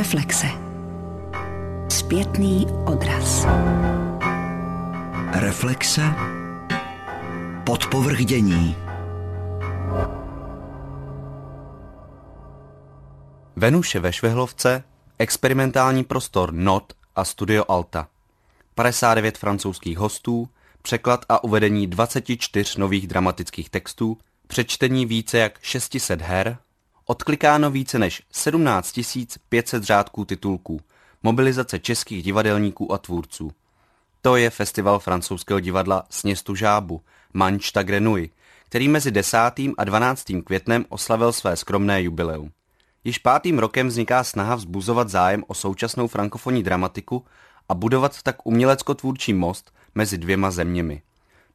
Reflexe. Zpětný odraz. Reflexe. Podpovrchdění. Venuše ve Švehlovce, experimentální prostor NOT a Studio Alta. 59 francouzských hostů, překlad a uvedení 24 nových dramatických textů, přečtení více jak 600 her, odklikáno více než 17 500 řádků titulků, mobilizace českých divadelníků a tvůrců. To je festival francouzského divadla Sněstu žábu, Manč Grenouille, který mezi 10. a 12. květnem oslavil své skromné jubileum. Již pátým rokem vzniká snaha vzbuzovat zájem o současnou frankofonní dramatiku a budovat tak umělecko-tvůrčí most mezi dvěma zeměmi.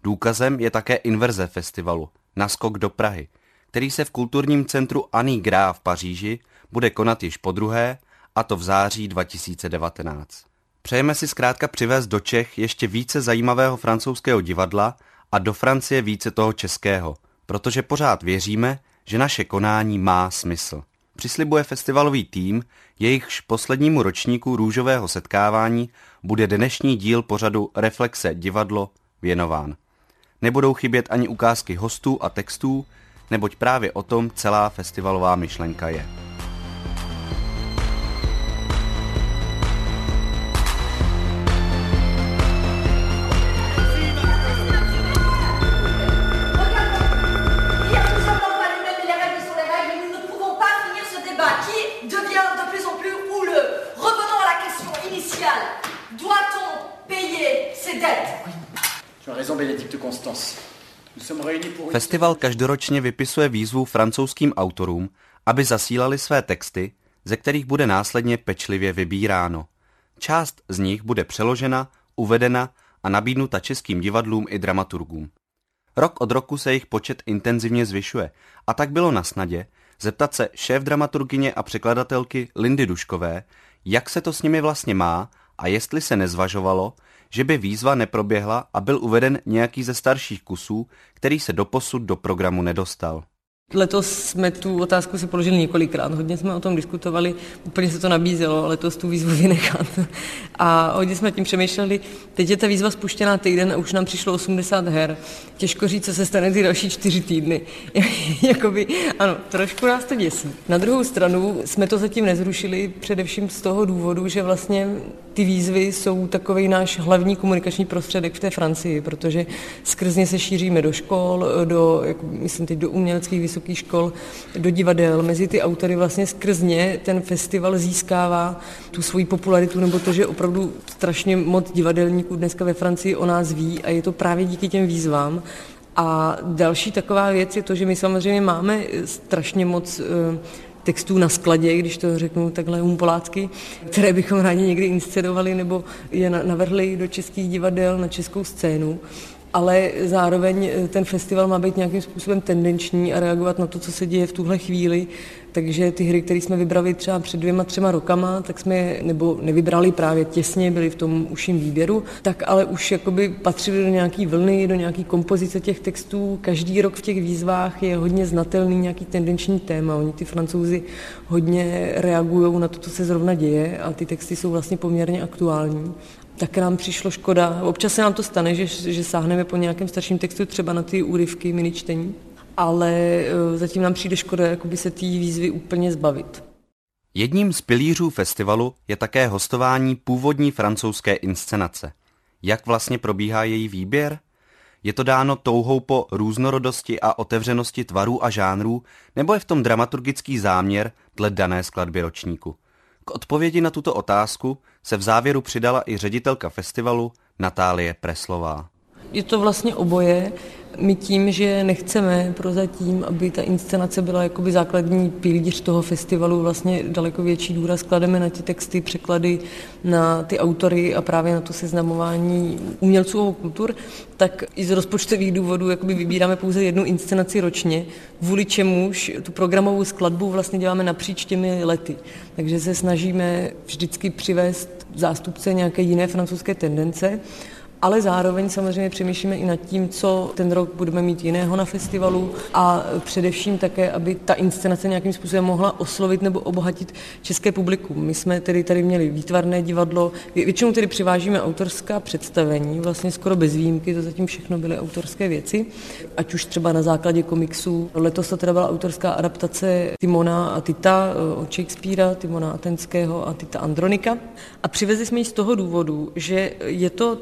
Důkazem je také inverze festivalu, Naskok do Prahy, který se v kulturním centru Annie Grá v Paříži bude konat již po druhé, a to v září 2019. Přejeme si zkrátka přivést do Čech ještě více zajímavého francouzského divadla a do Francie více toho českého, protože pořád věříme, že naše konání má smysl. Přislibuje festivalový tým, jejichž poslednímu ročníku růžového setkávání bude dnešní díl pořadu Reflexe divadlo věnován. Nebudou chybět ani ukázky hostů a textů, neboť právě o tom celá festivalová myšlenka je. Festival každoročně vypisuje výzvu francouzským autorům, aby zasílali své texty, ze kterých bude následně pečlivě vybíráno. Část z nich bude přeložena, uvedena a nabídnuta českým divadlům i dramaturgům. Rok od roku se jejich počet intenzivně zvyšuje a tak bylo na snadě zeptat se šéf dramaturgyně a překladatelky Lindy Duškové, jak se to s nimi vlastně má a jestli se nezvažovalo, že by výzva neproběhla a byl uveden nějaký ze starších kusů, který se doposud do programu nedostal. Letos jsme tu otázku si položili několikrát, hodně jsme o tom diskutovali, úplně se to nabízelo letos tu výzvu vynechat. A hodně jsme tím přemýšleli, teď je ta výzva spuštěná týden a už nám přišlo 80 her. Těžko říct, co se stane ty další čtyři týdny. Jakoby, ano, trošku nás to děsí. Na druhou stranu jsme to zatím nezrušili, především z toho důvodu, že vlastně ty výzvy jsou takový náš hlavní komunikační prostředek v té Francii, protože skrz ně se šíříme do škol, do, jako myslím teď do uměleckých vysokých škol, do divadel, mezi ty autory vlastně skrz ně ten festival získává tu svoji popularitu, nebo to, že opravdu strašně moc divadelníků dneska ve Francii o nás ví a je to právě díky těm výzvám. A další taková věc je to, že my samozřejmě máme strašně moc eh, textů na skladě, když to řeknu takhle umpolácky, které bychom rádi někdy inscenovali nebo je navrhli do českých divadel na českou scénu ale zároveň eh, ten festival má být nějakým způsobem tendenční a reagovat na to, co se děje v tuhle chvíli. Takže ty hry, které jsme vybrali třeba před dvěma, třema rokama, tak jsme nebo nevybrali právě těsně, byli v tom užším výběru, tak ale už jakoby patřili do nějaký vlny, do nějaký kompozice těch textů. Každý rok v těch výzvách je hodně znatelný nějaký tendenční téma. Oni ty francouzi hodně reagují na to, co se zrovna děje a ty texty jsou vlastně poměrně aktuální tak nám přišlo škoda. Občas se nám to stane, že, že sáhneme po nějakém starším textu třeba na ty úryvky mini čtení, ale e, zatím nám přijde škoda jakoby se té výzvy úplně zbavit. Jedním z pilířů festivalu je také hostování původní francouzské inscenace. Jak vlastně probíhá její výběr? Je to dáno touhou po různorodosti a otevřenosti tvarů a žánrů, nebo je v tom dramaturgický záměr dle dané skladby ročníku? K odpovědi na tuto otázku se v závěru přidala i ředitelka festivalu Natálie Preslová. Je to vlastně oboje. My tím, že nechceme prozatím, aby ta inscenace byla jakoby základní pilíř toho festivalu, vlastně daleko větší důraz klademe na ty texty, překlady, na ty autory a právě na to seznamování umělců a kultur, tak i z rozpočtových důvodů jakoby vybíráme pouze jednu inscenaci ročně, kvůli čemuž tu programovou skladbu vlastně děláme napříč těmi lety. Takže se snažíme vždycky přivést zástupce nějaké jiné francouzské tendence ale zároveň samozřejmě přemýšlíme i nad tím, co ten rok budeme mít jiného na festivalu a především také, aby ta inscenace nějakým způsobem mohla oslovit nebo obohatit české publikum. My jsme tedy tady měli výtvarné divadlo, většinou tedy přivážíme autorská představení, vlastně skoro bez výjimky, to zatím všechno byly autorské věci, ať už třeba na základě komiksů. Letos to teda byla autorská adaptace Timona a Tita eh, od Shakespearea, Timona Atenského a Tita Andronika. A přivezli jsme ji z toho důvodu, že je to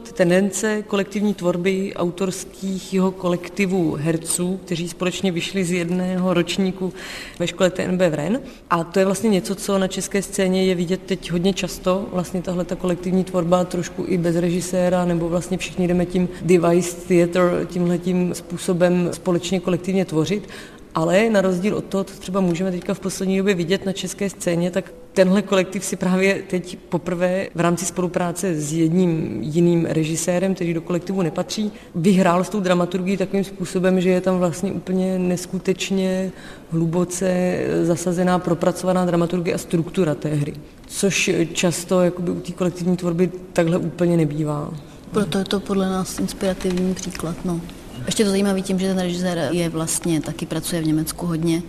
tendence kolektivní tvorby autorských jeho kolektivů herců, kteří společně vyšli z jedného ročníku ve škole TNB v Ren. A to je vlastně něco, co na české scéně je vidět teď hodně často. Vlastně tahle ta kolektivní tvorba trošku i bez režiséra, nebo vlastně všichni jdeme tím device theater, tímhletím způsobem společně kolektivně tvořit. Ale na rozdíl od toho, co třeba můžeme teďka v poslední době vidět na české scéně, tak tenhle kolektiv si právě teď poprvé v rámci spolupráce s jedním jiným režisérem, který do kolektivu nepatří, vyhrál s tou dramaturgií takovým způsobem, že je tam vlastně úplně neskutečně hluboce zasazená, propracovaná dramaturgie a struktura té hry. Což často jakoby u té kolektivní tvorby takhle úplně nebývá. Proto je to podle nás inspirativní příklad. No. Ještě to zajímavé tím, že ten režisér je vlastně, taky pracuje v Německu hodně,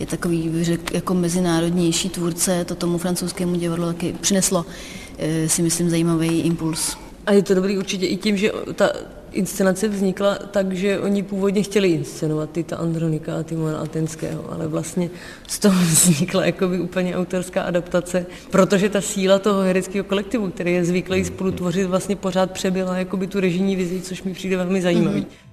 je takový, řek, jako mezinárodnější tvůrce, to tomu francouzskému divadlu taky přineslo, eh, si myslím, zajímavý impuls. A je to dobrý určitě i tím, že ta inscenace vznikla tak, že oni původně chtěli inscenovat Tita Andronika a Timona Atenského, ale vlastně z toho vznikla jakoby úplně autorská adaptace, protože ta síla toho hereckého kolektivu, který je zvyklý spolu tvořit, vlastně pořád přebyla jakoby tu režijní vizi, což mi přijde velmi zajímavý. Mm-hmm.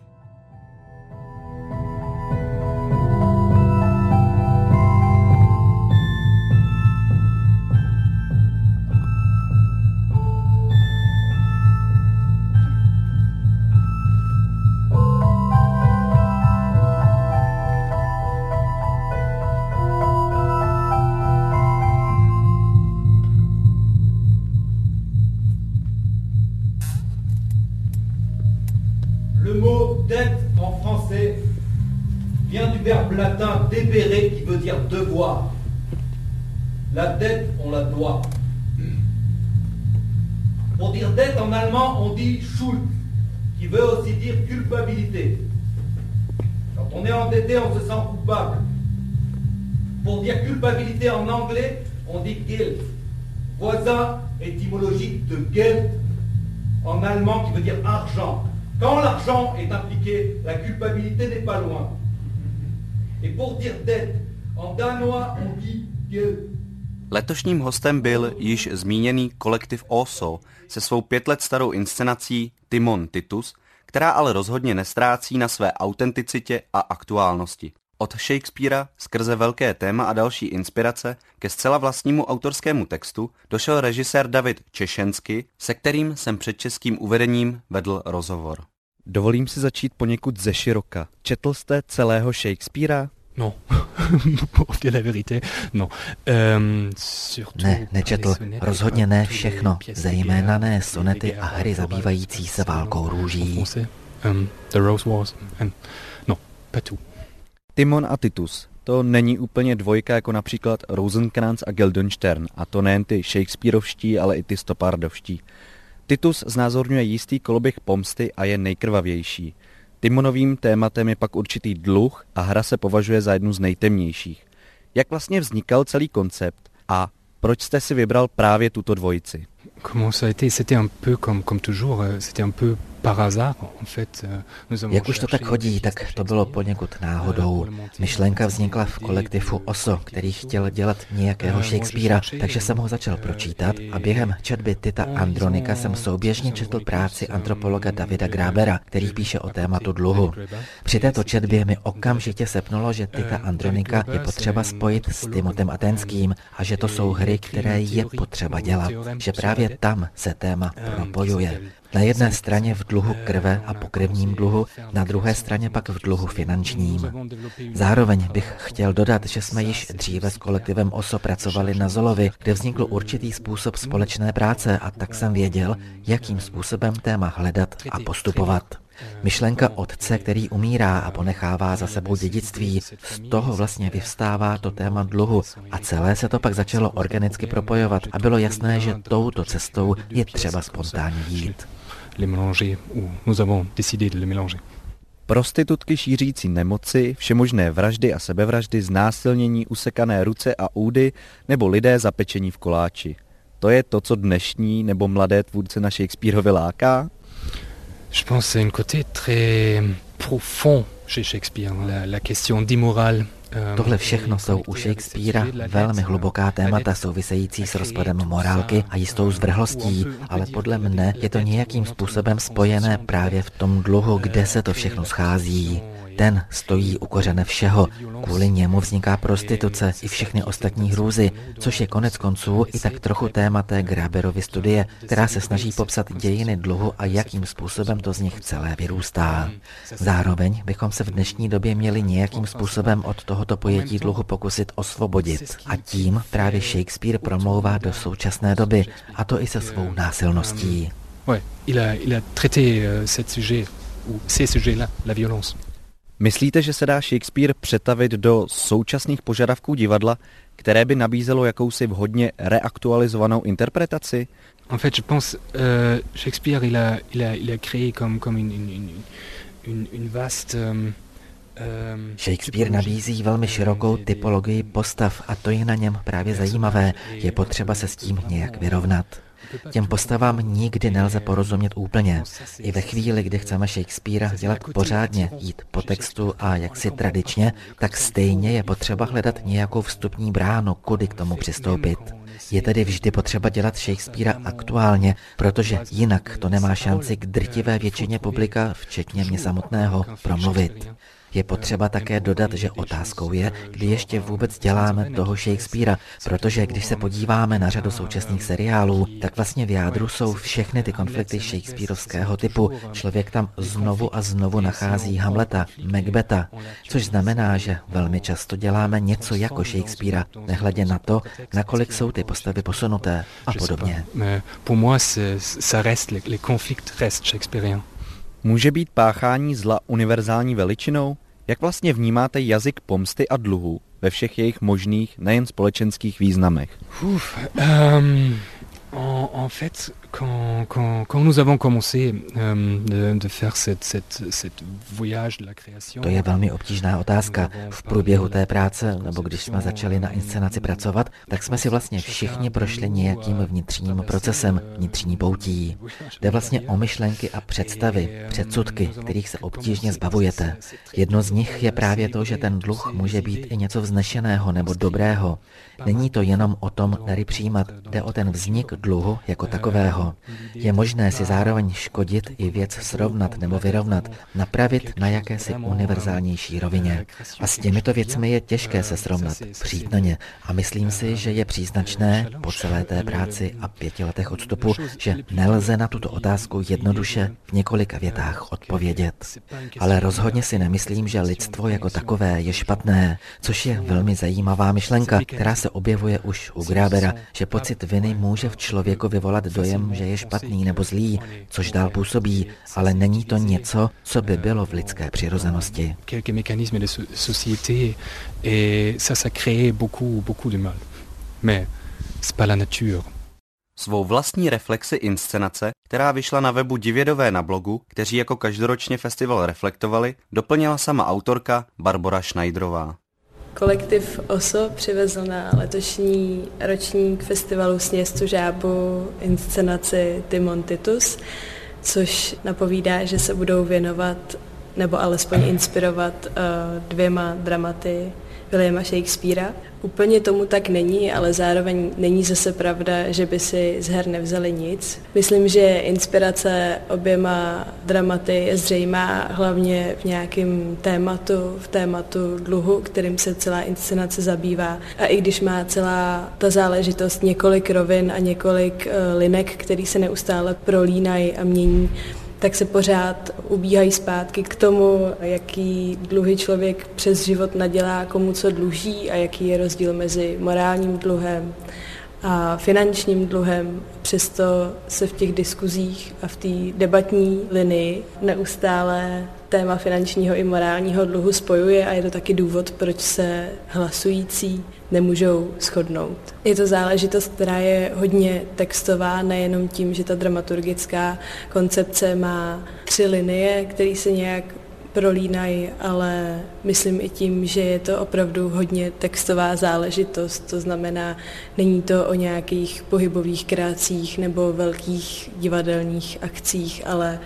La dette, on la doit. Pour dire dette en allemand, on dit Schuld, qui veut aussi dire culpabilité. Quand on est endetté, on se sent coupable. Pour dire culpabilité en anglais, on dit guilt, voisin étymologique de Geld en allemand qui veut dire argent. Quand l'argent est impliqué, la culpabilité n'est pas loin. Et pour dire dette, en danois, on dit guilt. Letošním hostem byl již zmíněný kolektiv OSO se svou pět let starou inscenací Timon Titus, která ale rozhodně nestrácí na své autenticitě a aktuálnosti. Od Shakespearea skrze velké téma a další inspirace ke zcela vlastnímu autorskému textu došel režisér David Češensky, se kterým jsem před českým uvedením vedl rozhovor. Dovolím si začít poněkud ze široka. Četl jste celého Shakespearea? No, pour la vérité, no. Um, ne, nečetl, rozhodně ne všechno, zejména ne sonety a hry zabývající se válkou růží. Um, the Rose Wars, and, no, tout. Timon a Titus, to není úplně dvojka jako například Rosencrantz a Guildenstern, a to nejen ty Shakespeareovští, ale i ty Stopardovští. Titus znázorňuje jistý koloběh pomsty a je nejkrvavější – Timonovým tématem je pak určitý dluh a hra se považuje za jednu z nejtemnějších. Jak vlastně vznikal celý koncept a proč jste si vybral právě tuto dvojici? Comment ça a été C'était un peu comme, comme toujours, euh, c'était un peu Jak už to tak chodí, tak to bylo poněkud náhodou. Myšlenka vznikla v kolektivu OSO, který chtěl dělat nějakého Shakespearea, takže jsem ho začal pročítat a během četby Tita Andronika jsem souběžně četl práci antropologa Davida Grabera, který píše o tématu dluhu. Při této četbě mi okamžitě sepnulo, že Tita Andronika je potřeba spojit s Timotem Atenským a že to jsou hry, které je potřeba dělat, že právě tam se téma propojuje. Na jedné straně v dluhu krve a pokrevním dluhu, na druhé straně pak v dluhu finančním. Zároveň bych chtěl dodat, že jsme již dříve s kolektivem OSO pracovali na Zolovi, kde vznikl určitý způsob společné práce a tak jsem věděl, jakým způsobem téma hledat a postupovat. Myšlenka otce, který umírá a ponechává za sebou dědictví, z toho vlastně vyvstává to téma dluhu a celé se to pak začalo organicky propojovat a bylo jasné, že touto cestou je třeba spontánně jít. Les mélanger, ou nous avons décidé de les mélanger. Prostitutky šířící nemoci, všemožné vraždy a sebevraždy, znásilnění, usekané ruce a údy nebo lidé zapečení v koláči. To je to, co dnešní nebo mladé tvůrce na Shakespeareovi láká? Je pense c'est un côté très profond chez Shakespeare, la, la question d'immorale, Tohle všechno jsou u Shakespearea velmi hluboká témata související s rozpadem morálky a jistou zvrhlostí, ale podle mne je to nějakým způsobem spojené právě v tom dluhu, kde se to všechno schází. Ten stojí u kořene všeho. Kvůli němu vzniká prostituce i všechny ostatní hrůzy, což je konec konců i tak trochu téma té Graberovy studie, která se snaží popsat dějiny dluhu a jakým způsobem to z nich celé vyrůstá. Zároveň bychom se v dnešní době měli nějakým způsobem od tohoto pojetí dluhu pokusit osvobodit. A tím právě Shakespeare promlouvá do současné doby, a to i se svou násilností. Ouais, il a, il a traité euh, cet sujet, ou ces sujets-là, la violence. Myslíte, že se dá Shakespeare přetavit do současných požadavků divadla, které by nabízelo jakousi vhodně reaktualizovanou interpretaci? En fait, je pense euh, Shakespeare, il a, il a, il a créé comme, comme une, une, une, une vaste... Um, Shakespeare nabízí velmi širokou typologii postav a to je na něm právě zajímavé. Je potřeba se s tím nějak vyrovnat. Těm postavám nikdy nelze porozumět úplně. I ve chvíli, kdy chceme Shakespearea dělat pořádně, jít po textu a jaksi tradičně, tak stejně je potřeba hledat nějakou vstupní bránu, kudy k tomu přistoupit. Je tedy vždy potřeba dělat Shakespearea aktuálně, protože jinak to nemá šanci k drtivé většině publika, včetně mě samotného, promluvit. Je potřeba také dodat, že otázkou je, kdy ještě vůbec děláme toho Shakespearea, protože když se podíváme na řadu současných seriálů, tak vlastně v jádru jsou všechny ty konflikty Shakespeareovského typu. Člověk tam znovu a znovu nachází Hamleta, Macbeta, což znamená, že velmi často děláme něco jako Shakespearea, nehledě na to, nakolik jsou ty postavy posunuté a podobně. Pour moi, ça reste, les conflicts restent shakespeariens. Může být páchání zla univerzální veličinou? Jak vlastně vnímáte jazyk pomsty a dluhu ve všech jejich možných, nejen společenských významech? Uf, um, en, en fait, quand, quand, quand nous avons commencé um, de, de faire cette, cette, cette voyage de la création, to je velmi obtížná otázka. V průběhu té práce, nebo když jsme začali na inscenaci pracovat, tak jsme si vlastně všichni prošli nějakým vnitřním procesem, vnitřní poutí. Jde vlastně o myšlenky a představy, předsudky, kterých se obtížně zbavujete. Jedno z nich je právě to, že ten dluh může být i něco vznešeného nebo dobrého. Není to jenom o tom dary přijímat, jde o ten vznik dluhu jako takového. Je možné si zároveň škodit i věc srovnat nebo vyrovnat, napravit na jakési univerzálnější rovině. A s těmito věcmi je těžké se srovnat, přijít na ně. A myslím si, že je příznačné po celé té práci a pěti letech odstupu, že nelze na tuto otázku jednoduše v několika větách odpovědět. Ale rozhodně si nemyslím, že lidstvo jako takové je špatné, což je velmi zajímavá myšlenka, která se objevuje už u Grabera, že pocit viny může v člověku vyvolat dojem, že je špatný nebo zlý, což dál působí, ale není to něco, co by bylo v lidské přirozenosti. Svou vlastní reflexi inscenace, která vyšla na webu Divědové na blogu, kteří jako každoročně festival reflektovali, doplnila sama autorka Barbara Schneiderová. Kolektiv OSO přivezl na letošní ročník festivalu Sněstu žábu inscenaci Timon Titus, což napovídá, že se budou věnovat nebo alespoň inspirovat uh, dvěma dramaty Williama Shakespearea. Úplně tomu tak není, ale zároveň není zase pravda, že by si z her nevzali nic. Myslím, že inspirace oběma dramaty je zřejmá hlavně v nějakém tématu, v tématu dluhu, kterým se celá inscenace zabývá. A i když má celá ta záležitost několik rovin a několik uh, linek, který se neustále prolínají a mění, tak se pořád ubíhají zpátky k tomu, jaký dluhy člověk přes život nadělá, komu co dluží a jaký je rozdíl mezi morálním dluhem a finančním dluhem. Přesto se v těch diskuzích a v té debatní linii neustále téma finančního i morálního dluhu spojuje a je to taky důvod, proč se hlasující nemůžou shodnout. Je to záležitost, která je hodně textová, nejenom tím, že ta dramaturgická koncepce má tři linie, které se nějak prolínají, ale myslím i tím, že je to opravdu hodně textová záležitost, to znamená, není to o nějakých pohybových krácích nebo velkých divadelních akcích, ale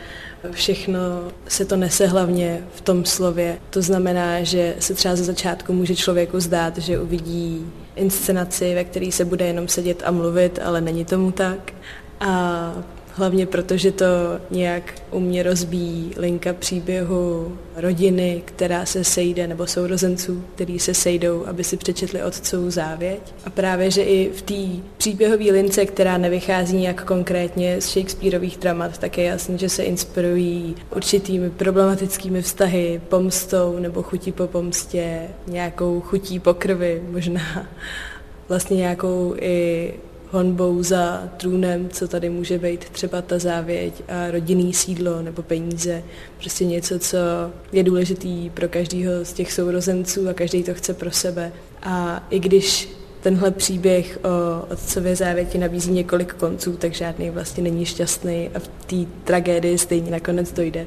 Všechno se to nese hlavně v tom slově. To znamená, že se třeba ze začátku může člověku zdát, že uvidí inscenaci, ve které se bude jenom sedět a mluvit, ale není tomu tak. A Hlavně proto, že to nějak u mě rozbíjí linka příběhu rodiny, která se sejde, nebo sourozenců, který se sejdou, aby si přečetli otcovou závěť. A právě, že i v té příběhové lince, která nevychází nějak konkrétně z Shakespeareových dramat, tak je jasné, že se inspirují určitými problematickými vztahy, pomstou nebo chutí po pomstě, nějakou chutí po krvi, možná vlastně nějakou i honbou za trůnem, co tady může být třeba ta závěť a rodinný sídlo nebo peníze. Prostě něco, co je důležitý pro každého z těch sourozenců a každý to chce pro sebe. A i když tenhle příběh o otcově závěti nabízí několik konců, tak žádný vlastně není šťastný a v té tragédii stejně nakonec dojde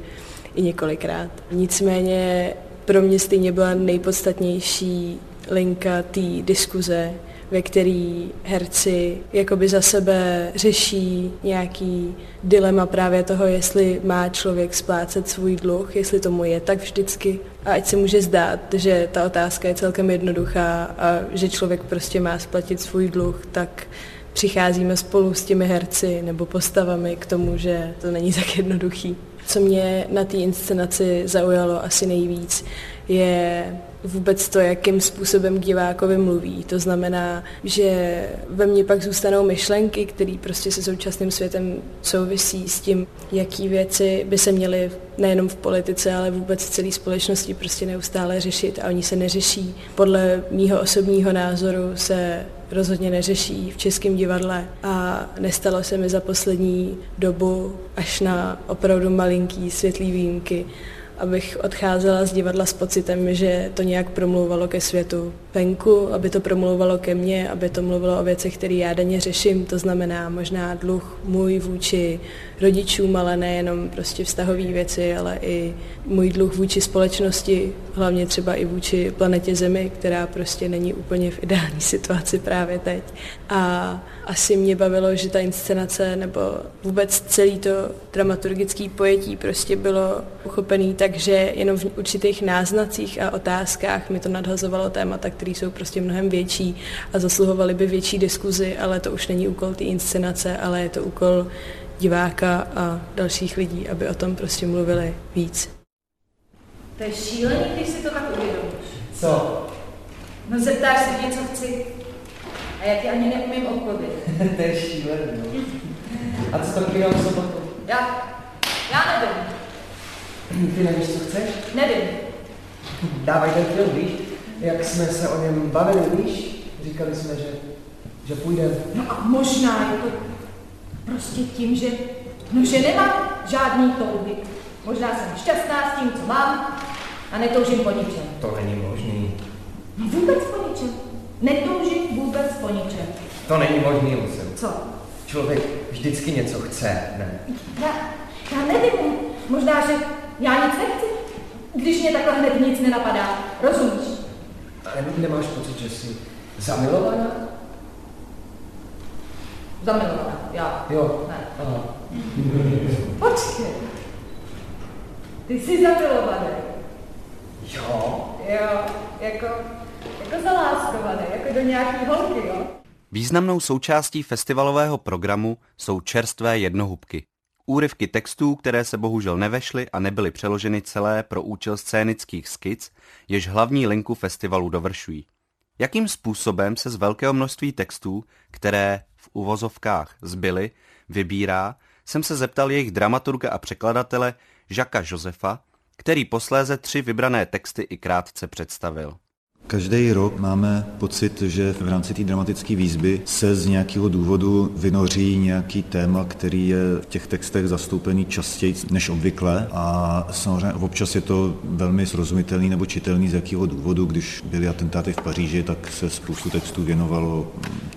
i několikrát. Nicméně pro mě stejně byla nejpodstatnější linka té diskuze, ve který herci jakoby za sebe řeší nějaký dilema právě toho, jestli má člověk splácet svůj dluh, jestli tomu je tak vždycky. A ať se může zdát, že ta otázka je celkem jednoduchá a že člověk prostě má splatit svůj dluh, tak přicházíme spolu s těmi herci nebo postavami k tomu, že to není tak jednoduchý. Co mě na té inscenaci zaujalo asi nejvíc, je vůbec to, jakým způsobem k divákovi mluví. To znamená, že ve mně pak zůstanou myšlenky, které prostě se současným světem souvisí s tím, jaký věci by se měly nejenom v politice, ale vůbec v celé společnosti prostě neustále řešit a oni se neřeší. Podle mýho osobního názoru se rozhodně neřeší v českém divadle a nestalo se mi za poslední dobu až na opravdu malinký světlý výjimky, abych odcházela z divadla s pocitem, že to nějak promlouvalo ke světu venku, aby to promlouvalo ke mně, aby to mluvilo o věcech, které já denně řeším, to znamená možná dluh můj vůči rodičům, ale nejenom prostě vztahové věci, ale i můj dluh vůči společnosti, hlavně třeba i vůči planetě Zemi, která prostě není úplně v ideální situaci právě teď. A asi mě bavilo, že ta inscenace nebo vůbec celý to dramaturgický pojetí prostě bylo uchopený tak, že jenom v určitých náznacích a otázkách mi to nadhazovalo témata, které jsou prostě mnohem větší a zasluhovaly by větší diskuzi, ale to už není úkol té inscenace, ale je to úkol diváka a dalších lidí, aby o tom prostě mluvili víc. To je šílený, když si to tak uvědomíš. Co? No zeptáš se mě, co chci. A já ti ani neumím odpovědět. to je šílený, no. A co to kino v sobotu? Já? Já nevím. Ty nevíš, co chceš? Nevím. Dávaj ten film, víš? Jak jsme se o něm bavili, víš? Říkali jsme, že, že půjde. No a možná je to prostě tím, že, no, že nemám žádný touhy. Možná jsem šťastná s tím, co mám a netoužím po ničem. To není možný. No vůbec po ničem. Netoužím vůbec po ničem. To není možný, Lucil. Co? Člověk vždycky něco chce, ne? Já, já nevím. Možná, že já nic nechci. Když mě takhle hned nic nenapadá. Rozumíš? Ale nemáš pocit, že jsi zamilovaná? Zamilovaná, já. Jo. Ne. Aha. Počkej. Ty jsi zamilovaný. Jo. Jo, jako, jako zaláskovaný, jako do nějaký holky, jo. Významnou součástí festivalového programu jsou čerstvé jednohubky. Úryvky textů, které se bohužel nevešly a nebyly přeloženy celé pro účel scénických skic, jež hlavní linku festivalu dovršují. Jakým způsobem se z velkého množství textů, které v uvozovkách zbyly, vybírá, jsem se zeptal jejich dramaturga a překladatele Žaka Josefa, který posléze tři vybrané texty i krátce představil. Každý rok máme pocit, že v rámci té dramatické výzvy se z nějakého důvodu vynoří nějaký téma, který je v těch textech zastoupený častěji než obvykle. A samozřejmě občas je to velmi srozumitelný nebo čitelný z jakého důvodu. Když byly atentáty v Paříži, tak se spoustu textů věnovalo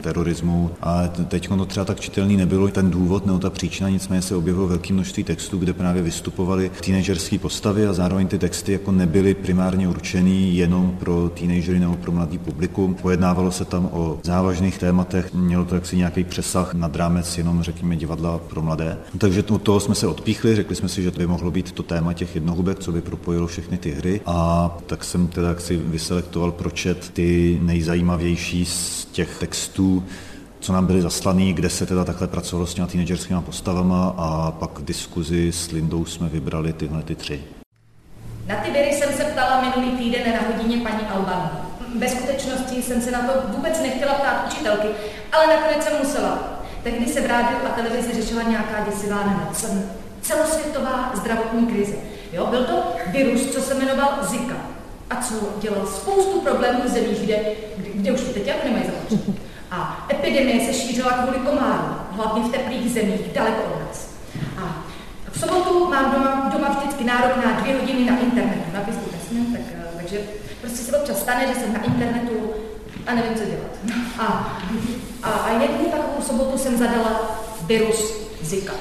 terorismu. A teď ono třeba tak čitelný nebylo. Ten důvod nebo ta příčina, nicméně se objevilo velké množství textů, kde právě vystupovaly teenagerské postavy a zároveň ty texty jako nebyly primárně určený jenom pro teenagery nebo pro mladý publikum. Pojednávalo se tam o závažných tématech, mělo to jaksi nějaký přesah nad rámec jenom řekněme divadla pro mladé. Takže od toho jsme se odpíchli, řekli jsme si, že to by mohlo být to téma těch jednohubek, co by propojilo všechny ty hry a tak jsem teda jaksi vyselektoval pročet ty nejzajímavější z těch textů, co nám byly zaslaný, kde se teda takhle pracovalo s těma teenagerskými postavama a pak v diskuzi s Lindou jsme vybrali tyhle ty tři. Na ty věry jsem se ptala minulý týden na hodině paní Alban. Ve skutečnosti jsem se na to vůbec nechtěla ptát učitelky, ale nakonec jsem musela. Tehdy se v rádiu a televizi řešila nějaká děsivá nemoc. Celosvětová zdravotní krize. Jo, byl to virus, co se jmenoval Zika. A co dělal spoustu problémů v zemích, kde, kde, už teď jak nemají zapotřebí. A epidemie se šířila kvůli komárům, hlavně v teplých zemích, daleko od nás. Mám doma, doma vždycky nárok na dvě hodiny na internetu, na Facebooku nesmím, tak, eh, takže prostě se občas stane, že jsem na internetu a nevím, co dělat. A, a, a jednu takovou sobotu jsem zadala virus Zika.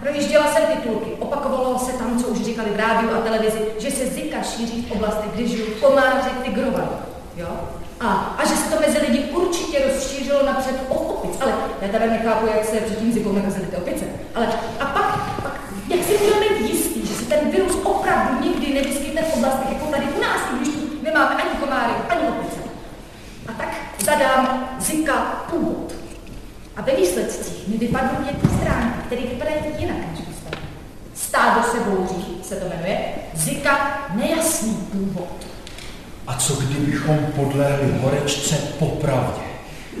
Projížděla jsem titulky, opakovalo se tam, co už říkali v rádiu a televizi, že se Zika šíří v oblasti, kde žijou komáři tygrovali. Jo? A, a že se to mezi lidi určitě rozšířilo napřed o. Ale já teda nechápu, jak se předtím Zikou nakazily ty opice. Ale a pak, pak jak si můžeme být jistý, že se ten virus opravdu nikdy nevyskytne v oblastech jako tady u nás, když nemáme ani komáry, ani opice. A tak zadám Zika původ. A ve výsledcích mi vypadnou ty stránky, které vypadají jinak než ostatní. Stádo se bouří se to jmenuje. Zika nejasný původ. A co kdybychom podlehli horečce popravdě?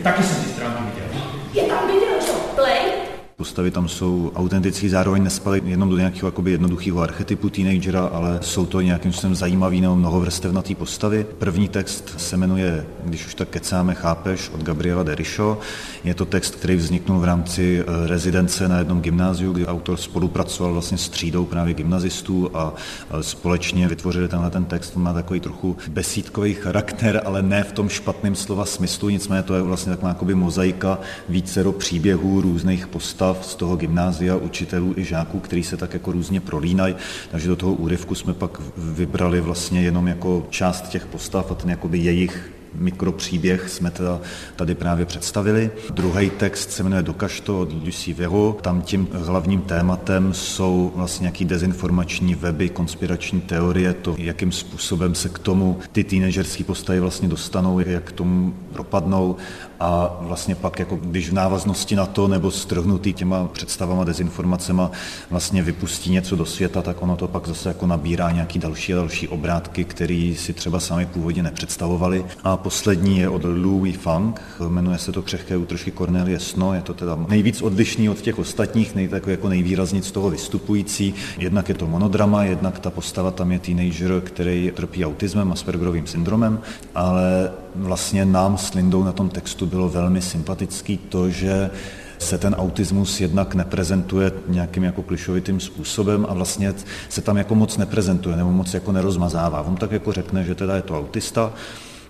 Taky jsem ty stránky viděl. Je tam video, co? Play? Postavy tam jsou autentické, zároveň nespaly jenom do nějakého jakoby jednoduchého archetypu teenagera, ale jsou to nějakým způsobem zajímavý nebo mnohovrstevnatý postavy. První text se jmenuje Když už tak kecáme, chápeš, od Gabriela Derišo. Je to text, který vzniknul v rámci eh, rezidence na jednom gymnáziu, kdy autor spolupracoval vlastně s třídou právě gymnazistů a společně vytvořili tenhle ten text. On má takový trochu besídkový charakter, ale ne v tom špatném slova smyslu, nicméně to je vlastně taková mozaika vícero příběhů různých postav postav z toho gymnázia, učitelů i žáků, který se tak jako různě prolínají, takže do toho úryvku jsme pak vybrali vlastně jenom jako část těch postav a ten jakoby jejich mikropříběh jsme teda tady právě představili. Druhý text se jmenuje Dokaž to od Lucie Vero. Tam tím hlavním tématem jsou vlastně nějaký dezinformační weby, konspirační teorie, to, jakým způsobem se k tomu ty teenagerské postavy vlastně dostanou, jak k tomu propadnou a vlastně pak, jako když v návaznosti na to nebo strhnutý těma představama, dezinformacema vlastně vypustí něco do světa, tak ono to pak zase jako nabírá nějaký další a další obrátky, který si třeba sami původně nepředstavovali. A poslední je od Louis Funk, jmenuje se to Křehké útržky Cornelie Sno, je to teda nejvíc odlišný od těch ostatních, nej, jako nejvýrazněji z toho vystupující. Jednak je to monodrama, jednak ta postava tam je teenager, který trpí autismem, Aspergerovým syndromem, ale vlastně nám s Lindou na tom textu bylo velmi sympatický to, že se ten autismus jednak neprezentuje nějakým jako klišovitým způsobem a vlastně se tam jako moc neprezentuje nebo moc jako nerozmazává. On tak jako řekne, že teda je to autista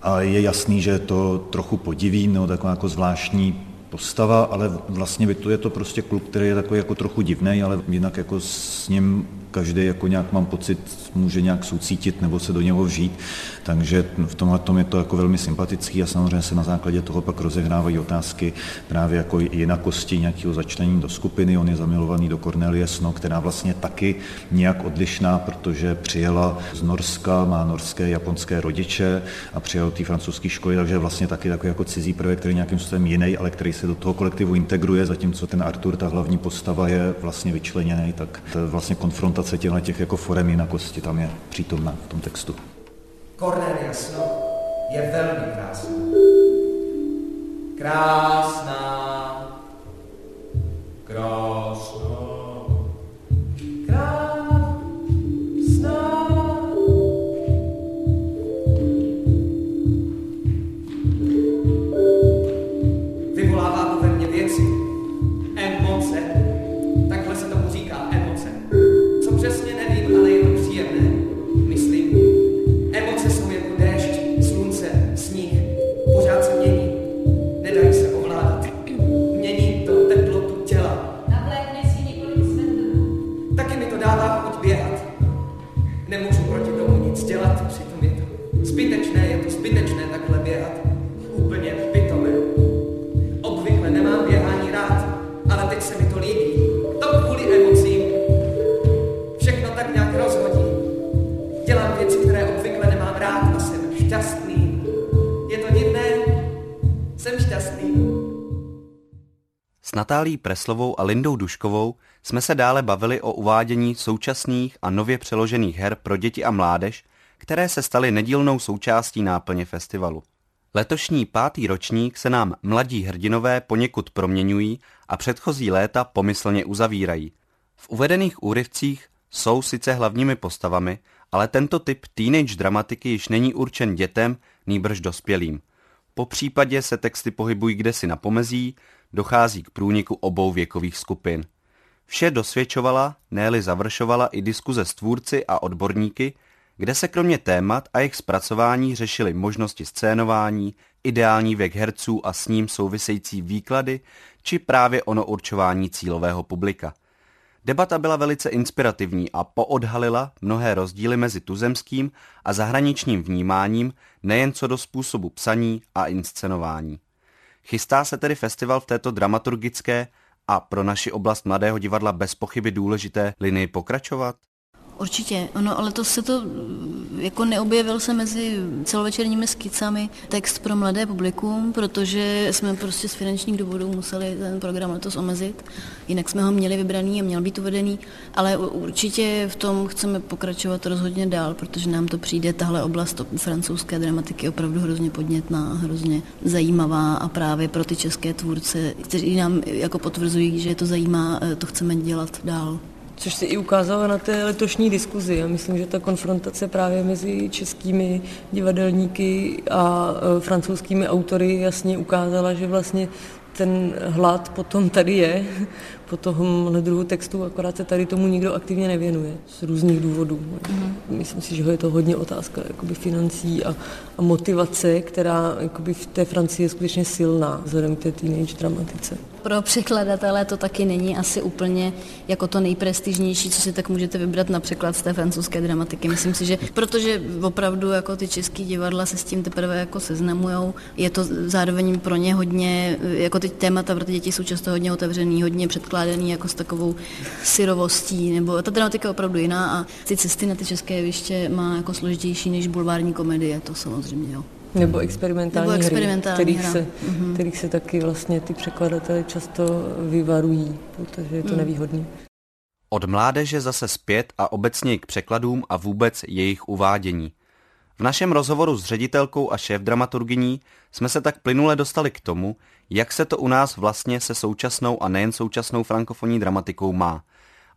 a je jasný, že je to trochu podiví nebo taková jako zvláštní postava, ale vlastně je to prostě kluk, který je takový jako trochu divný, ale jinak jako s ním každý jako nějak mám pocit, může nějak soucítit nebo se do něho vžít. Takže v tomhle tom je to jako velmi sympatický a samozřejmě se na základě toho pak rozehrávají otázky právě jako jinakosti nějakého začlenění do skupiny. On je zamilovaný do Cornelie Sno, která vlastně taky nějak odlišná, protože přijela z Norska, má norské, japonské rodiče a přijel do té francouzské školy, takže vlastně taky takový jako cizí prvek, který nějakým způsobem jiný, ale který se do toho kolektivu integruje, zatímco ten Artur, ta hlavní postava, je vlastně vyčleněný, tak je vlastně konfrontace těchto těch jako forem jinakosti tam je přítomná v tom textu. Cornelia Snow je velmi. Krásná. Krásná. Krásná. Natálí Preslovou a Lindou Duškovou jsme se dále bavili o uvádění současných a nově přeložených her pro děti a mládež, které se staly nedílnou součástí náplně festivalu. Letošní pátý ročník se nám mladí hrdinové poněkud proměňují a předchozí léta pomyslně uzavírají. V uvedených úryvcích jsou sice hlavními postavami, ale tento typ teenage dramatiky již není určen dětem, nýbrž dospělým. Po případě se texty pohybují kdesi na pomezí, dochází k průniku obou věkových skupin. Vše dosvědčovala, ne završovala i diskuze s tvůrci a odborníky, kde se kromě témat a jejich zpracování řešily možnosti scénování, ideální věk herců a s ním související výklady, či právě ono určování cílového publika. Debata byla velice inspirativní a poodhalila mnohé rozdíly mezi tuzemským a zahraničním vnímáním nejen co do způsobu psaní a inscenování. Chystá se tedy festival v této dramaturgické a pro naši oblast mladého divadla bez pochyby důležité linii pokračovat? Určitě, ono, ale to se to, jako neobjevil se mezi celovečerními skicami text pro mladé publikum, protože jsme prostě z finančních důvodů museli ten program letos omezit, jinak jsme ho měli vybraný a měl být uvedený, ale určitě v tom chceme pokračovat rozhodně dál, protože nám to přijde, tahle oblast francouzské dramatiky opravdu hrozně podnětná, hrozně zajímavá a právě pro ty české tvůrce, kteří nám jako potvrzují, že je to zajímá, to chceme dělat dál. Což se i ukázalo na té letošní diskuzi. Já myslím, že ta konfrontace právě mezi českými divadelníky a e, francouzskými autory jasně ukázala, že vlastně ten hlad potom tady je, po tomhle druhu textu, akorát se tady tomu nikdo aktivně nevěnuje z různých důvodů. Mm. Myslím si, že je to hodně otázka jakoby financí a, a motivace, která jakoby v té Francii je skutečně silná vzhledem k té teenage dramatice. Pro překladatele to taky není asi úplně jako to nejprestižnější, co si tak můžete vybrat na překlad z té francouzské dramatiky. Myslím si, že protože opravdu jako ty český divadla se s tím teprve jako seznamujou, je to zároveň pro ně hodně, jako ty témata pro ty děti jsou často hodně otevřený, hodně předkládaný jako s takovou syrovostí, nebo ta dramatika je opravdu jiná a ty cesty na ty české jeviště má jako složitější než bulvární komedie, to samozřejmě jo. Nebo experimentální, Nebo experimentální hry, kterých, hra. se, Mhm. kterých se taky vlastně ty překladatelé často vyvarují, protože je to Mm. nevýhodné. Od mládeže zase zpět a obecně k překladům a vůbec jejich uvádění. V našem rozhovoru s ředitelkou a šéf dramaturgyní jsme se tak plynule dostali k tomu, jak se to u nás vlastně se současnou a nejen současnou frankofonní dramatikou má.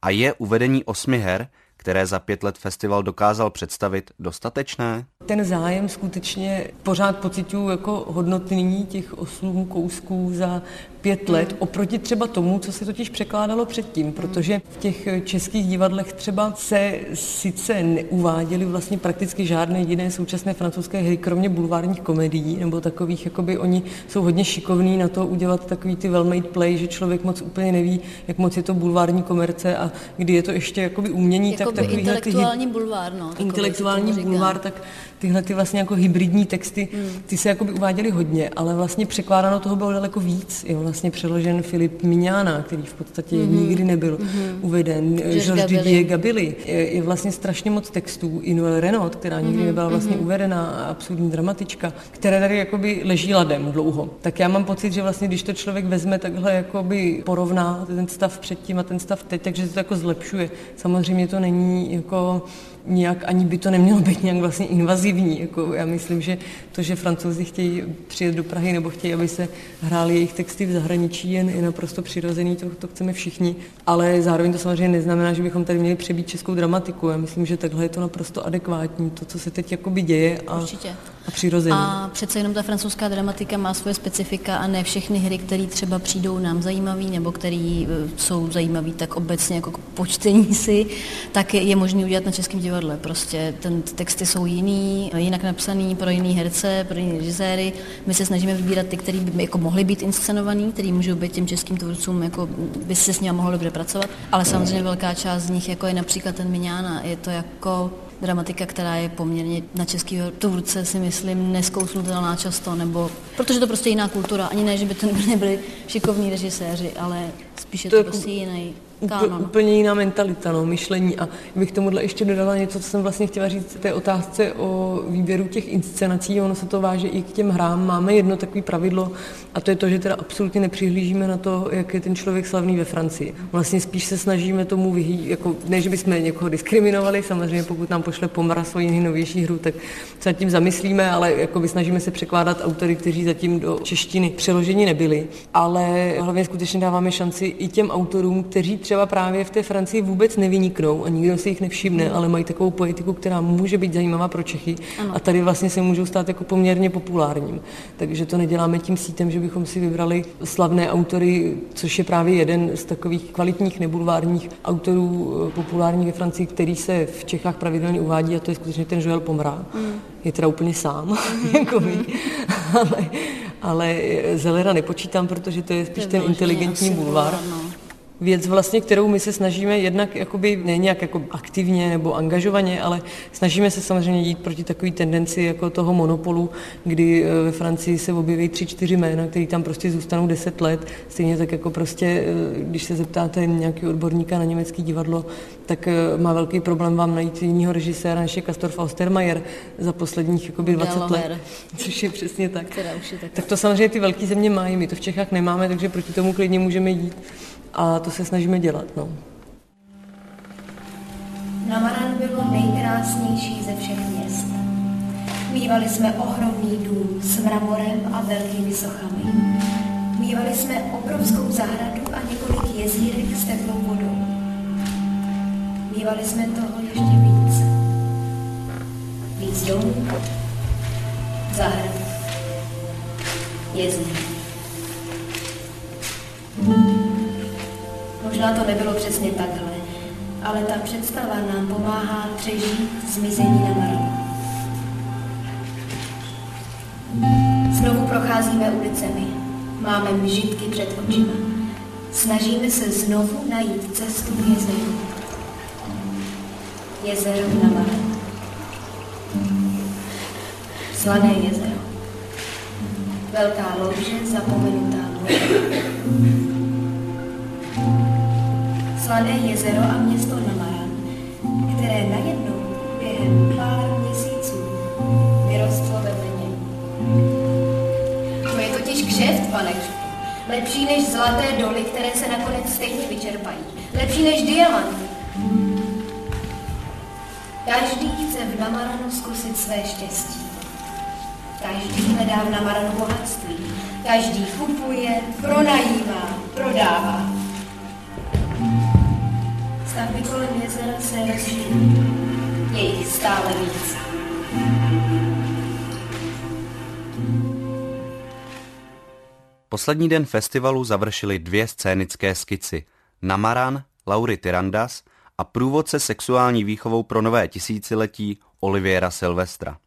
A je uvedení osmi her, které za pět let festival dokázal představit, dostatečné? Ten zájem skutečně pořád pocituju jako hodnotný těch osm kousků za pět let, oproti třeba tomu, co se totiž překládalo předtím, protože v těch českých divadlech třeba se sice neuváděly vlastně prakticky žádné jiné současné francouzské hry, kromě bulvárních komedií, nebo takových, jakoby oni jsou hodně šikovní na to udělat takový ty well-made play, že člověk moc úplně neví, jak moc je to bulvární komerce a kdy je to ještě jakoby umění, Jakoby tak ty hy- intelektuální bulvár, no. takový intelektuální bulvár, tak tyhle ty vlastně jako hybridní texty, ty se jakoby uváděly hodně, ale vlastně překládáno toho bylo daleko víc. Je vlastně přeložen Filip Miňána, který v podstatě Mhm. nikdy nebyl Mhm. uveden. Georges. Didier Gabili. Je, je vlastně strašně moc textů. I Noël Renaud, která nikdy Mhm, nebyla vlastně mhm. uvedena, absurdní dramatička, které tady jakoby leží ladem dlouho. Tak já mám pocit, že vlastně, když to člověk vezme takhle jakoby porovná ten stav předtím a ten stav teď, takže se to jako zlepšuje. Samozřejmě to není jako nějak, ani by to nemělo být nějak vlastně invazivní. Jako já myslím, že to, že francouzi chtějí přijet do Prahy nebo chtějí, aby se hrály jejich texty v zahraničí, je, je naprosto přirozený, to, to chceme všichni. Ale zároveň to samozřejmě neznamená, že bychom tady měli přebít českou dramatiku. Já myslím, že takhle je to naprosto adekvátní, to, co se teď jakoby děje a, Určitě. A přirozený. A přece jenom ta francouzská dramatika má svoje specifika a ne všechny hry, které třeba přijdou nám zajímavý nebo které jsou zajímavý tak obecně jako počtení si, tak je, je možné udělat na českém divadle. Prostě ten ty texty jsou jiný, jinak napsaný pro jiný herce, pro jiný režiséry. My se snažíme vybírat ty, které by jako mohly být inscenovaný, které můžou být těm českým tvůrcům, jako by se s nimi mohlo dobře pracovat. Ale samozřejmě velká část z nich, jako je například ten Miňána, je to jako dramatika, která je poměrně na českého tvůrce, si myslím, neskousnutelná často, nebo protože to prostě jiná kultura. Ani ne, že by to nebyli šikovní režiséři, ale spíše to, to prostě jiný Kánon. Úplně jiná mentalita, no, myšlení. A bych tomuhle ještě dodala něco, co jsem vlastně chtěla říct té otázce o výběru těch inscenací. Ono se to váže i k těm hrám. Máme jedno takové pravidlo a to je to, že teda absolutně nepřihlížíme na to, jak je ten člověk slavný ve Francii. Vlastně spíš se snažíme tomu vyhý, jako ne, že bychom někoho diskriminovali, samozřejmě pokud nám pošle Pomara svoji nejnovější hru, tak se nad tím zamyslíme, ale jako snažíme se překládat autory, kteří zatím do češtiny přeloženi nebyli. Ale hlavně skutečně dáváme šanci i těm autorům, kteří třeba třeba právě v té Francii vůbec nevyniknou a nikdo si jich nevšimne, ale mají takovou poetiku, která může být zajímavá pro Čechy ano. a tady vlastně se můžou stát jako poměrně populárním. Takže to neděláme tím sítem, že bychom si vybrali slavné autory, což je právě jeden z takových kvalitních nebulvárních autorů eh, populárních ve Francii, který se v Čechách pravidelně uvádí a to je skutečně ten Joel Pomra. Mm. Je teda úplně sám, jako my. ale, ale Zelera nepočítám, protože to je spíš ten inteligentní bulvár. No věc vlastně, kterou my se snažíme jednak jakoby ne nějak jako aktivně nebo angažovaně, ale snažíme se samozřejmě jít proti takové tendenci jako toho monopolu, kdy eh, ve Francii se objeví tři, čtyři jména, které tam prostě zůstanou deset let. Stejně tak jako prostě, eh, když se zeptáte nějaký odborníka na německý divadlo, tak eh, má velký problém vám najít jiného režiséra, než je Kastor Faustermayer za posledních jakoby 20 let, což je přesně tak. už je tak. tak to samozřejmě ty velké země mají, my to v Čechách nemáme, takže proti tomu klidně můžeme jít a to se snažíme dělat. No. Namaran bylo nejkrásnější ze všech měst. Mývali jsme ohromný dům s mramorem a velkými sochami. Mývali jsme obrovskou zahradu a několik jezírek s teplou vodou. Mývali jsme toho ještě víc. Víc domů, zahrad, jezír. Možná to nebylo přesně takhle, ale ta představa nám pomáhá přežít zmizení na Marlu. Znovu procházíme ulicemi, máme mžitky před očima. Snažíme se znovu najít cestu k jezeru. Jezero na Marlu. Slané jezero. Velká louže, zapomenutá voda. Slané jezero a město Namaran, které najednou během pár měsíců vyrostlo vedle něj. To je totiž kšeft, pane Lepší než zlaté doly, které se nakonec stejně vyčerpají. Lepší než diamanty. Každý chce v Namaranu zkusit své štěstí. Každý hledá v Namaranu bohatství. Každý kupuje, pronajímá, prodává. Stavby kolem jezera se rozšíří. Je jich stále víc. Poslední den festivalu završily dvě scénické skici. Namaran, Laury Tyrandas a průvodce sexuální výchovou pro nové tisíciletí Oliviera Silvestra.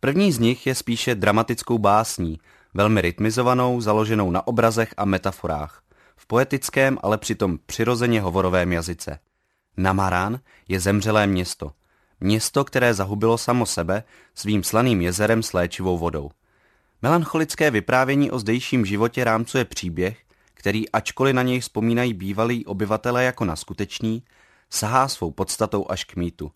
První z nich je spíše dramatickou básní, velmi rytmizovanou, založenou na obrazech a metaforách, v poetickém, ale přitom přirozeně hovorovém jazyce. Namarán je zemřelé město. Město, které zahubilo samo sebe svým slaným jezerem s léčivou vodou. Melancholické vyprávění o zdejším životě rámcuje příběh, který, ačkoliv na něj vzpomínají bývalí obyvatelé jako na skutečný, sahá svou podstatou až k mýtu.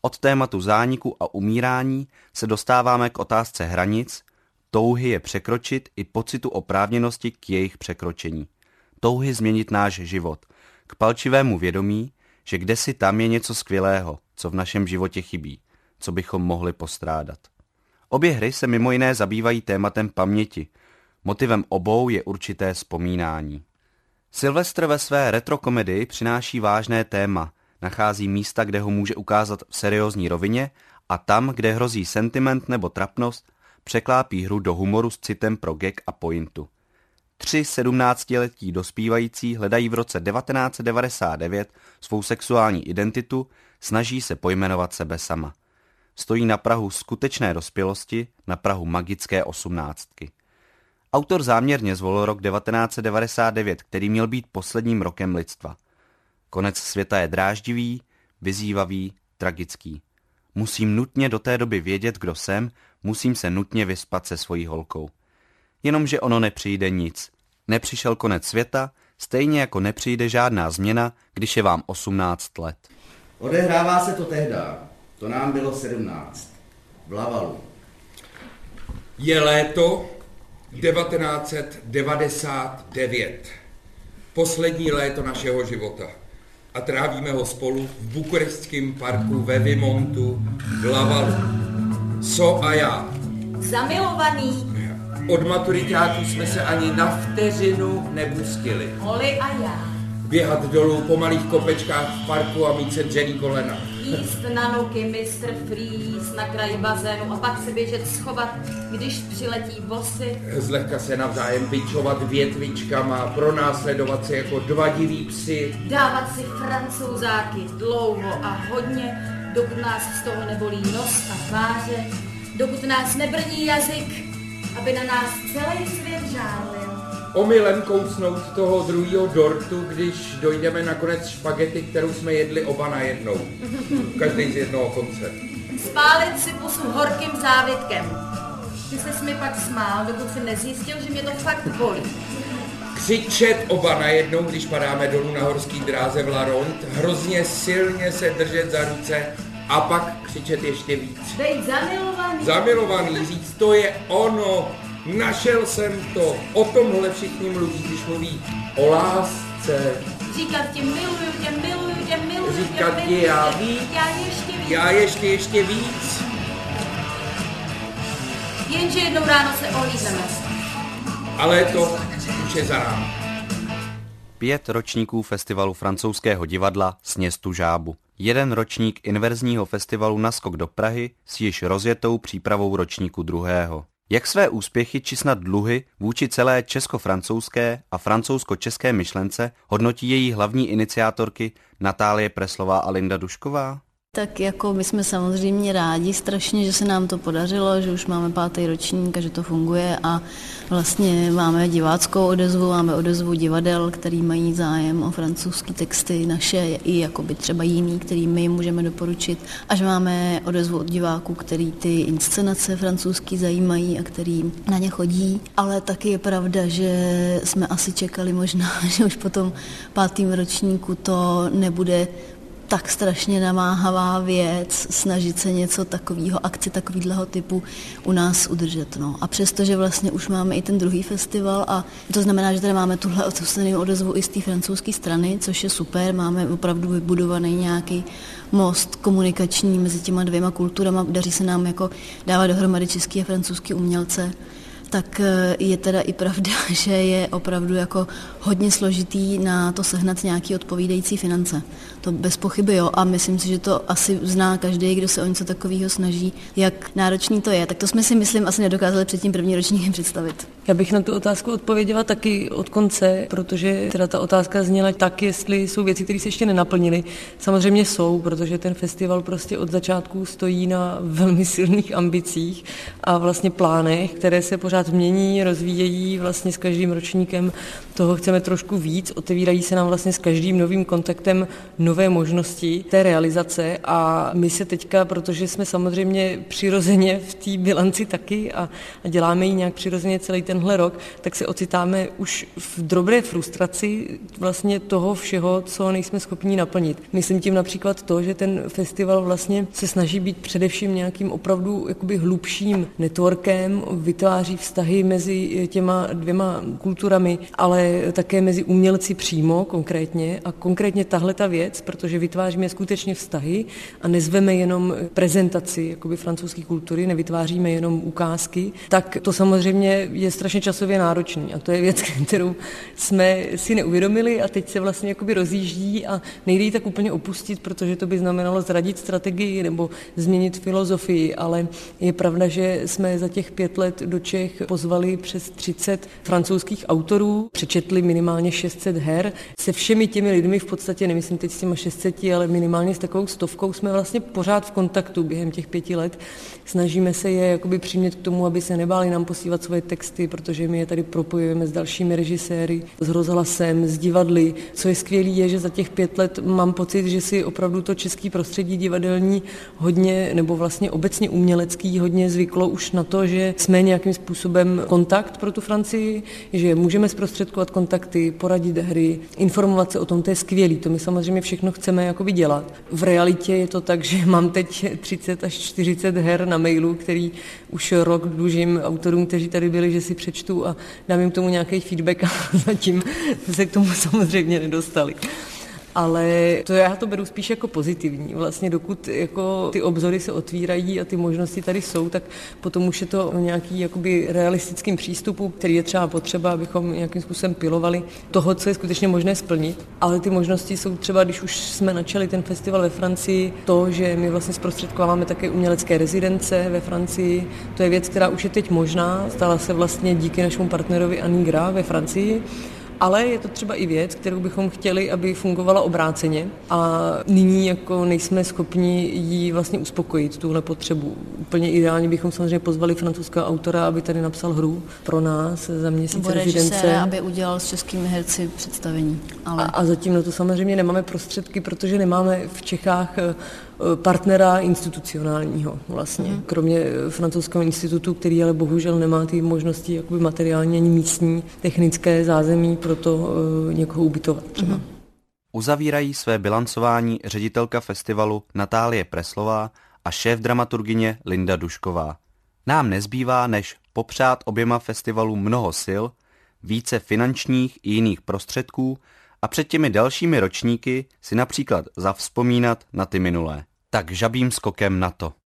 Od tématu zániku a umírání se dostáváme k otázce hranic, touhy je překročit i pocitu oprávněnosti k jejich překročení. Touhy změnit náš život, k palčivému vědomí, že kde si tam je něco skvělého, co v našem životě chybí, co bychom mohli postrádat. Obě hry se mimo jiné zabývají tématem paměti. Motivem obou je určité vzpomínání. Silvestr ve své retrokomedii přináší vážné téma, nachází místa, kde ho může ukázat v seriózní rovině a tam, kde hrozí sentiment nebo trapnost, překlápí hru do humoru s citem pro gag a pointu. Tři sedmnáctiletí dospívající hledají v roce 1999 svou sexuální identitu, snaží se pojmenovat sebe sama. Stojí na Prahu skutečné dospělosti, na Prahu magické osmnáctky. Autor záměrně zvolil rok 1999, který měl být posledním rokem lidstva. Konec světa je dráždivý, vyzývavý, tragický. Musím nutně do té doby vědět, kdo jsem, musím se nutně vyspat se svojí holkou. Jenomže ono nepřijde nic. Nepřišel konec světa, stejně jako nepřijde žádná změna, když je vám 18 let. Odehrává se to tehda. To nám bylo 17. V Lavalu. Je léto 1999. Poslední léto našeho života. A trávíme ho spolu v bukurešťském parku ve Vimontu v Lavalu. So a já. Zamilovaný. Od maturitáků jsme se ani na vteřinu nepustili. Oli a já. Běhat dolů po malých kopečkách v parku a mít se dřený kolena jíst na nuky Mr. Freeze na kraji bazénu a pak se běžet schovat, když přiletí vosy. Zlehka se navzájem bičovat větvičkama, pronásledovat se jako dva diví psy. Dávat si francouzáky dlouho a hodně, dokud nás z toho nebolí nos a tváře, dokud nás nebrní jazyk, aby na nás celý svět žádlil omylem kousnout toho druhého dortu, když dojdeme na konec špagety, kterou jsme jedli oba na jednou. Každý z jednoho konce. Spálit si pusu horkým závitkem. Ty se mi pak smál, dokud si nezjistil, že mě to fakt bolí. Křičet oba najednou, když padáme dolů na horský dráze v Laront, hrozně silně se držet za ruce a pak křičet ještě víc. Bejt zamilovaný. Zamilovaný, říct, to je ono, Našel jsem to. O tomhle všichni mluví, když mluví o lásce. Říkat ti miluju tě, miluju tě, miluju tě, Říkat ti já víc. Já ještě víc. Já ještě, ještě víc. Jenže jednou ráno se ohlídneme. Ale to už je za námi. Pět ročníků festivalu francouzského divadla Sněstu žábu. Jeden ročník inverzního festivalu Naskok do Prahy s již rozjetou přípravou ročníku druhého. Jak své úspěchy či snad dluhy vůči celé česko-francouzské a francouzsko-české myšlence hodnotí její hlavní iniciátorky Natálie Preslová a Linda Dušková? Tak jako my jsme samozřejmě rádi strašně, že se nám to podařilo, že už máme pátý ročník a že to funguje a vlastně máme diváckou odezvu, máme odezvu divadel, který mají zájem o francouzské texty naše i jakoby třeba jiný, který my můžeme doporučit. A že máme odezvu od diváků, který ty inscenace francouzský zajímají a který na ně chodí, ale taky je pravda, že jsme asi čekali možná, že už po tom pátým ročníku to nebude tak strašně namáhavá věc snažit se něco takového, akci takového typu u nás udržet. No. A přesto, že vlastně už máme i ten druhý festival a to znamená, že tady máme tuhle odezvu i z té francouzské strany, což je super, máme opravdu vybudovaný nějaký most komunikační mezi těma dvěma kulturama, daří se nám jako dávat dohromady český a francouzský umělce tak eh, je teda i pravda, že je opravdu jako hodně složitý na to sehnat nějaký odpovídající finance. To bez pochyby jo a myslím si, že to asi zná každý, kdo se o něco takového snaží, jak náročný to je. Tak to jsme si myslím asi nedokázali před tím první ročníkem představit. Já bych na tu otázku odpověděla taky od konce, protože teda ta otázka zněla tak, jestli jsou věci, které se ještě nenaplnily. Samozřejmě jsou, protože ten festival prostě od začátku stojí na velmi silných ambicích a vlastně plánech, které se pořád mění, rozvíjejí vlastně s každým ročníkem toho chceme trošku víc, otevírají se nám vlastně s každým novým kontaktem nové možnosti té realizace a my se teďka, protože jsme samozřejmě přirozeně v té bilanci taky a, a děláme ji nějak přirozeně celý tenhle rok, tak se ocitáme už v drobné frustraci vlastně toho všeho, co nejsme schopni naplnit. Myslím tím například to, že ten festival vlastně se snaží být především nějakým opravdu jakoby hlubším networkem, vytváří vztahy mezi těma dvěma kulturami, ale také mezi umělci přímo konkrétně a konkrétně tahle ta věc, protože vytváříme skutečně vztahy a nezveme jenom prezentaci jakoby francouzské kultury, nevytváříme jenom ukázky, tak to samozřejmě je strašně časově náročný a to je věc, kterou jsme si neuvědomili a teď se vlastně jakoby rozjíždí a nejde ji tak úplně opustit, protože to by znamenalo zradit strategii nebo změnit filozofii, ale je pravda, že jsme za těch pět let do Čech pozvali přes 30 francouzských autorů, přečetli minimálně 600 her. Se všemi těmi lidmi v podstatě, nemyslím teď s těma 600, ale minimálně s takovou stovkou jsme vlastně pořád v kontaktu během těch pěti let. Snažíme se je jakoby přimět k tomu, aby se nebáli nám posílat svoje texty, protože my je tady propojujeme s dalšími režiséry, s rozhlasem, s divadly. Co je skvělé, je, že za těch pět let mám pocit, že si opravdu to český prostředí divadelní hodně, nebo vlastně obecně umělecký, hodně zvyklo už na to, že jsme nějakým způsobem kontakt pro tu Francii, že můžeme zprostředkovat kontakty, poradit hry, informovat se o tom, to je skvělý, to my samozřejmě všechno chceme jakoby dělat. V realitě je to tak, že mám teď 30 až 40 her na mailu, který už rok dlužím autorům, kteří tady byli, že si přečtu a dám jim tomu nějaký feedback a zatím se k tomu samozřejmě nedostali ale to já to beru spíš jako pozitivní. Vlastně dokud jako ty obzory se otvírají a ty možnosti tady jsou, tak potom už je to nějaký jakoby realistickým přístupu, který je třeba potřeba, abychom nějakým způsobem pilovali toho, co je skutečně možné splnit. Ale ty možnosti jsou třeba, když už jsme načali ten festival ve Francii, to, že my vlastně zprostředkováváme také umělecké rezidence ve Francii, to je věc, která už je teď možná, stala se vlastně díky našemu partnerovi Anigra ve Francii ale je to třeba i věc, kterou bychom chtěli, aby fungovala obráceně a nyní jako nejsme schopni ji vlastně uspokojit, tuhle potřebu. Úplně ideálně bychom samozřejmě pozvali francouzského autora, aby tady napsal hru pro nás za měsíc Nebo rezidence. aby udělal s českými herci představení. Ale... A, a zatím na to samozřejmě nemáme prostředky, protože nemáme v Čechách eh, partnera institucionálního vlastně, hmm. kromě eh, francouzského institutu, který ale bohužel nemá ty možnosti jakoby materiální ani místní technické zázemí pro to uh, někoho ubytovat třeba. Hmm. Uzavírají své bilancování ředitelka festivalu Natálie Preslová a šéf dramaturgině Linda Dušková. Nám nezbývá, než popřát oběma festivalům mnoho sil, více finančních i jiných prostředků a před těmi dalšími ročníky si například zavzpomínat na ty minulé. Tak žabým skokem na to.